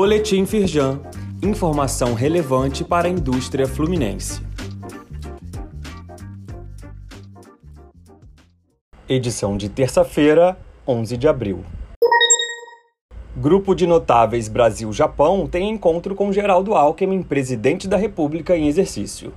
Boletim Firjan. Informação relevante para a indústria fluminense. Edição de terça-feira, 11 de abril. Grupo de Notáveis Brasil-Japão tem encontro com Geraldo Alckmin, presidente da República em exercício.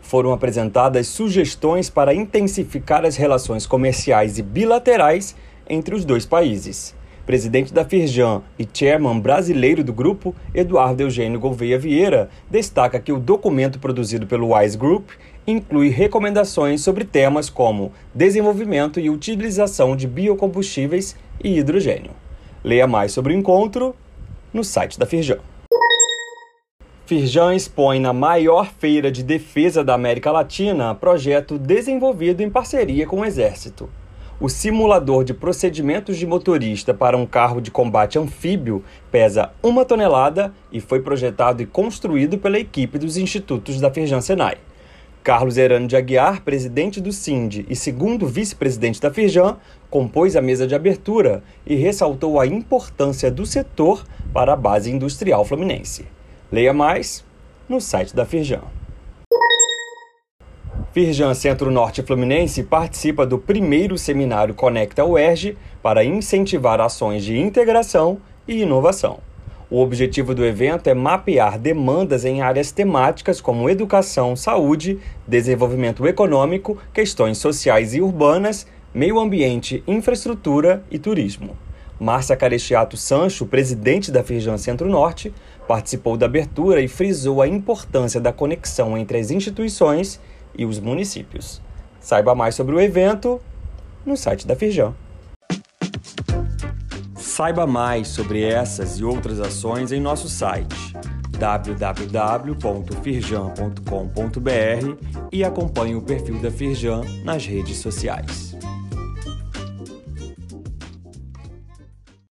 Foram apresentadas sugestões para intensificar as relações comerciais e bilaterais entre os dois países presidente da Firjan e chairman brasileiro do grupo, Eduardo Eugênio Gouveia Vieira, destaca que o documento produzido pelo Wise Group inclui recomendações sobre temas como desenvolvimento e utilização de biocombustíveis e hidrogênio. Leia mais sobre o encontro no site da Firjan. Firjan expõe na maior feira de defesa da América Latina projeto desenvolvido em parceria com o Exército. O simulador de procedimentos de motorista para um carro de combate anfíbio pesa uma tonelada e foi projetado e construído pela equipe dos institutos da Firjan Senai. Carlos Herano de Aguiar, presidente do SIND e segundo vice-presidente da Firjan, compôs a mesa de abertura e ressaltou a importância do setor para a base industrial fluminense. Leia mais no site da Firjan. Firjan Centro-Norte Fluminense participa do primeiro seminário Conecta UERJ para incentivar ações de integração e inovação. O objetivo do evento é mapear demandas em áreas temáticas como educação, saúde, desenvolvimento econômico, questões sociais e urbanas, meio ambiente, infraestrutura e turismo. Márcia Carechiato Sancho, presidente da Firjan Centro-Norte, participou da abertura e frisou a importância da conexão entre as instituições e os municípios. Saiba mais sobre o evento no site da Firjan. Saiba mais sobre essas e outras ações em nosso site www.firjan.com.br e acompanhe o perfil da Firjan nas redes sociais.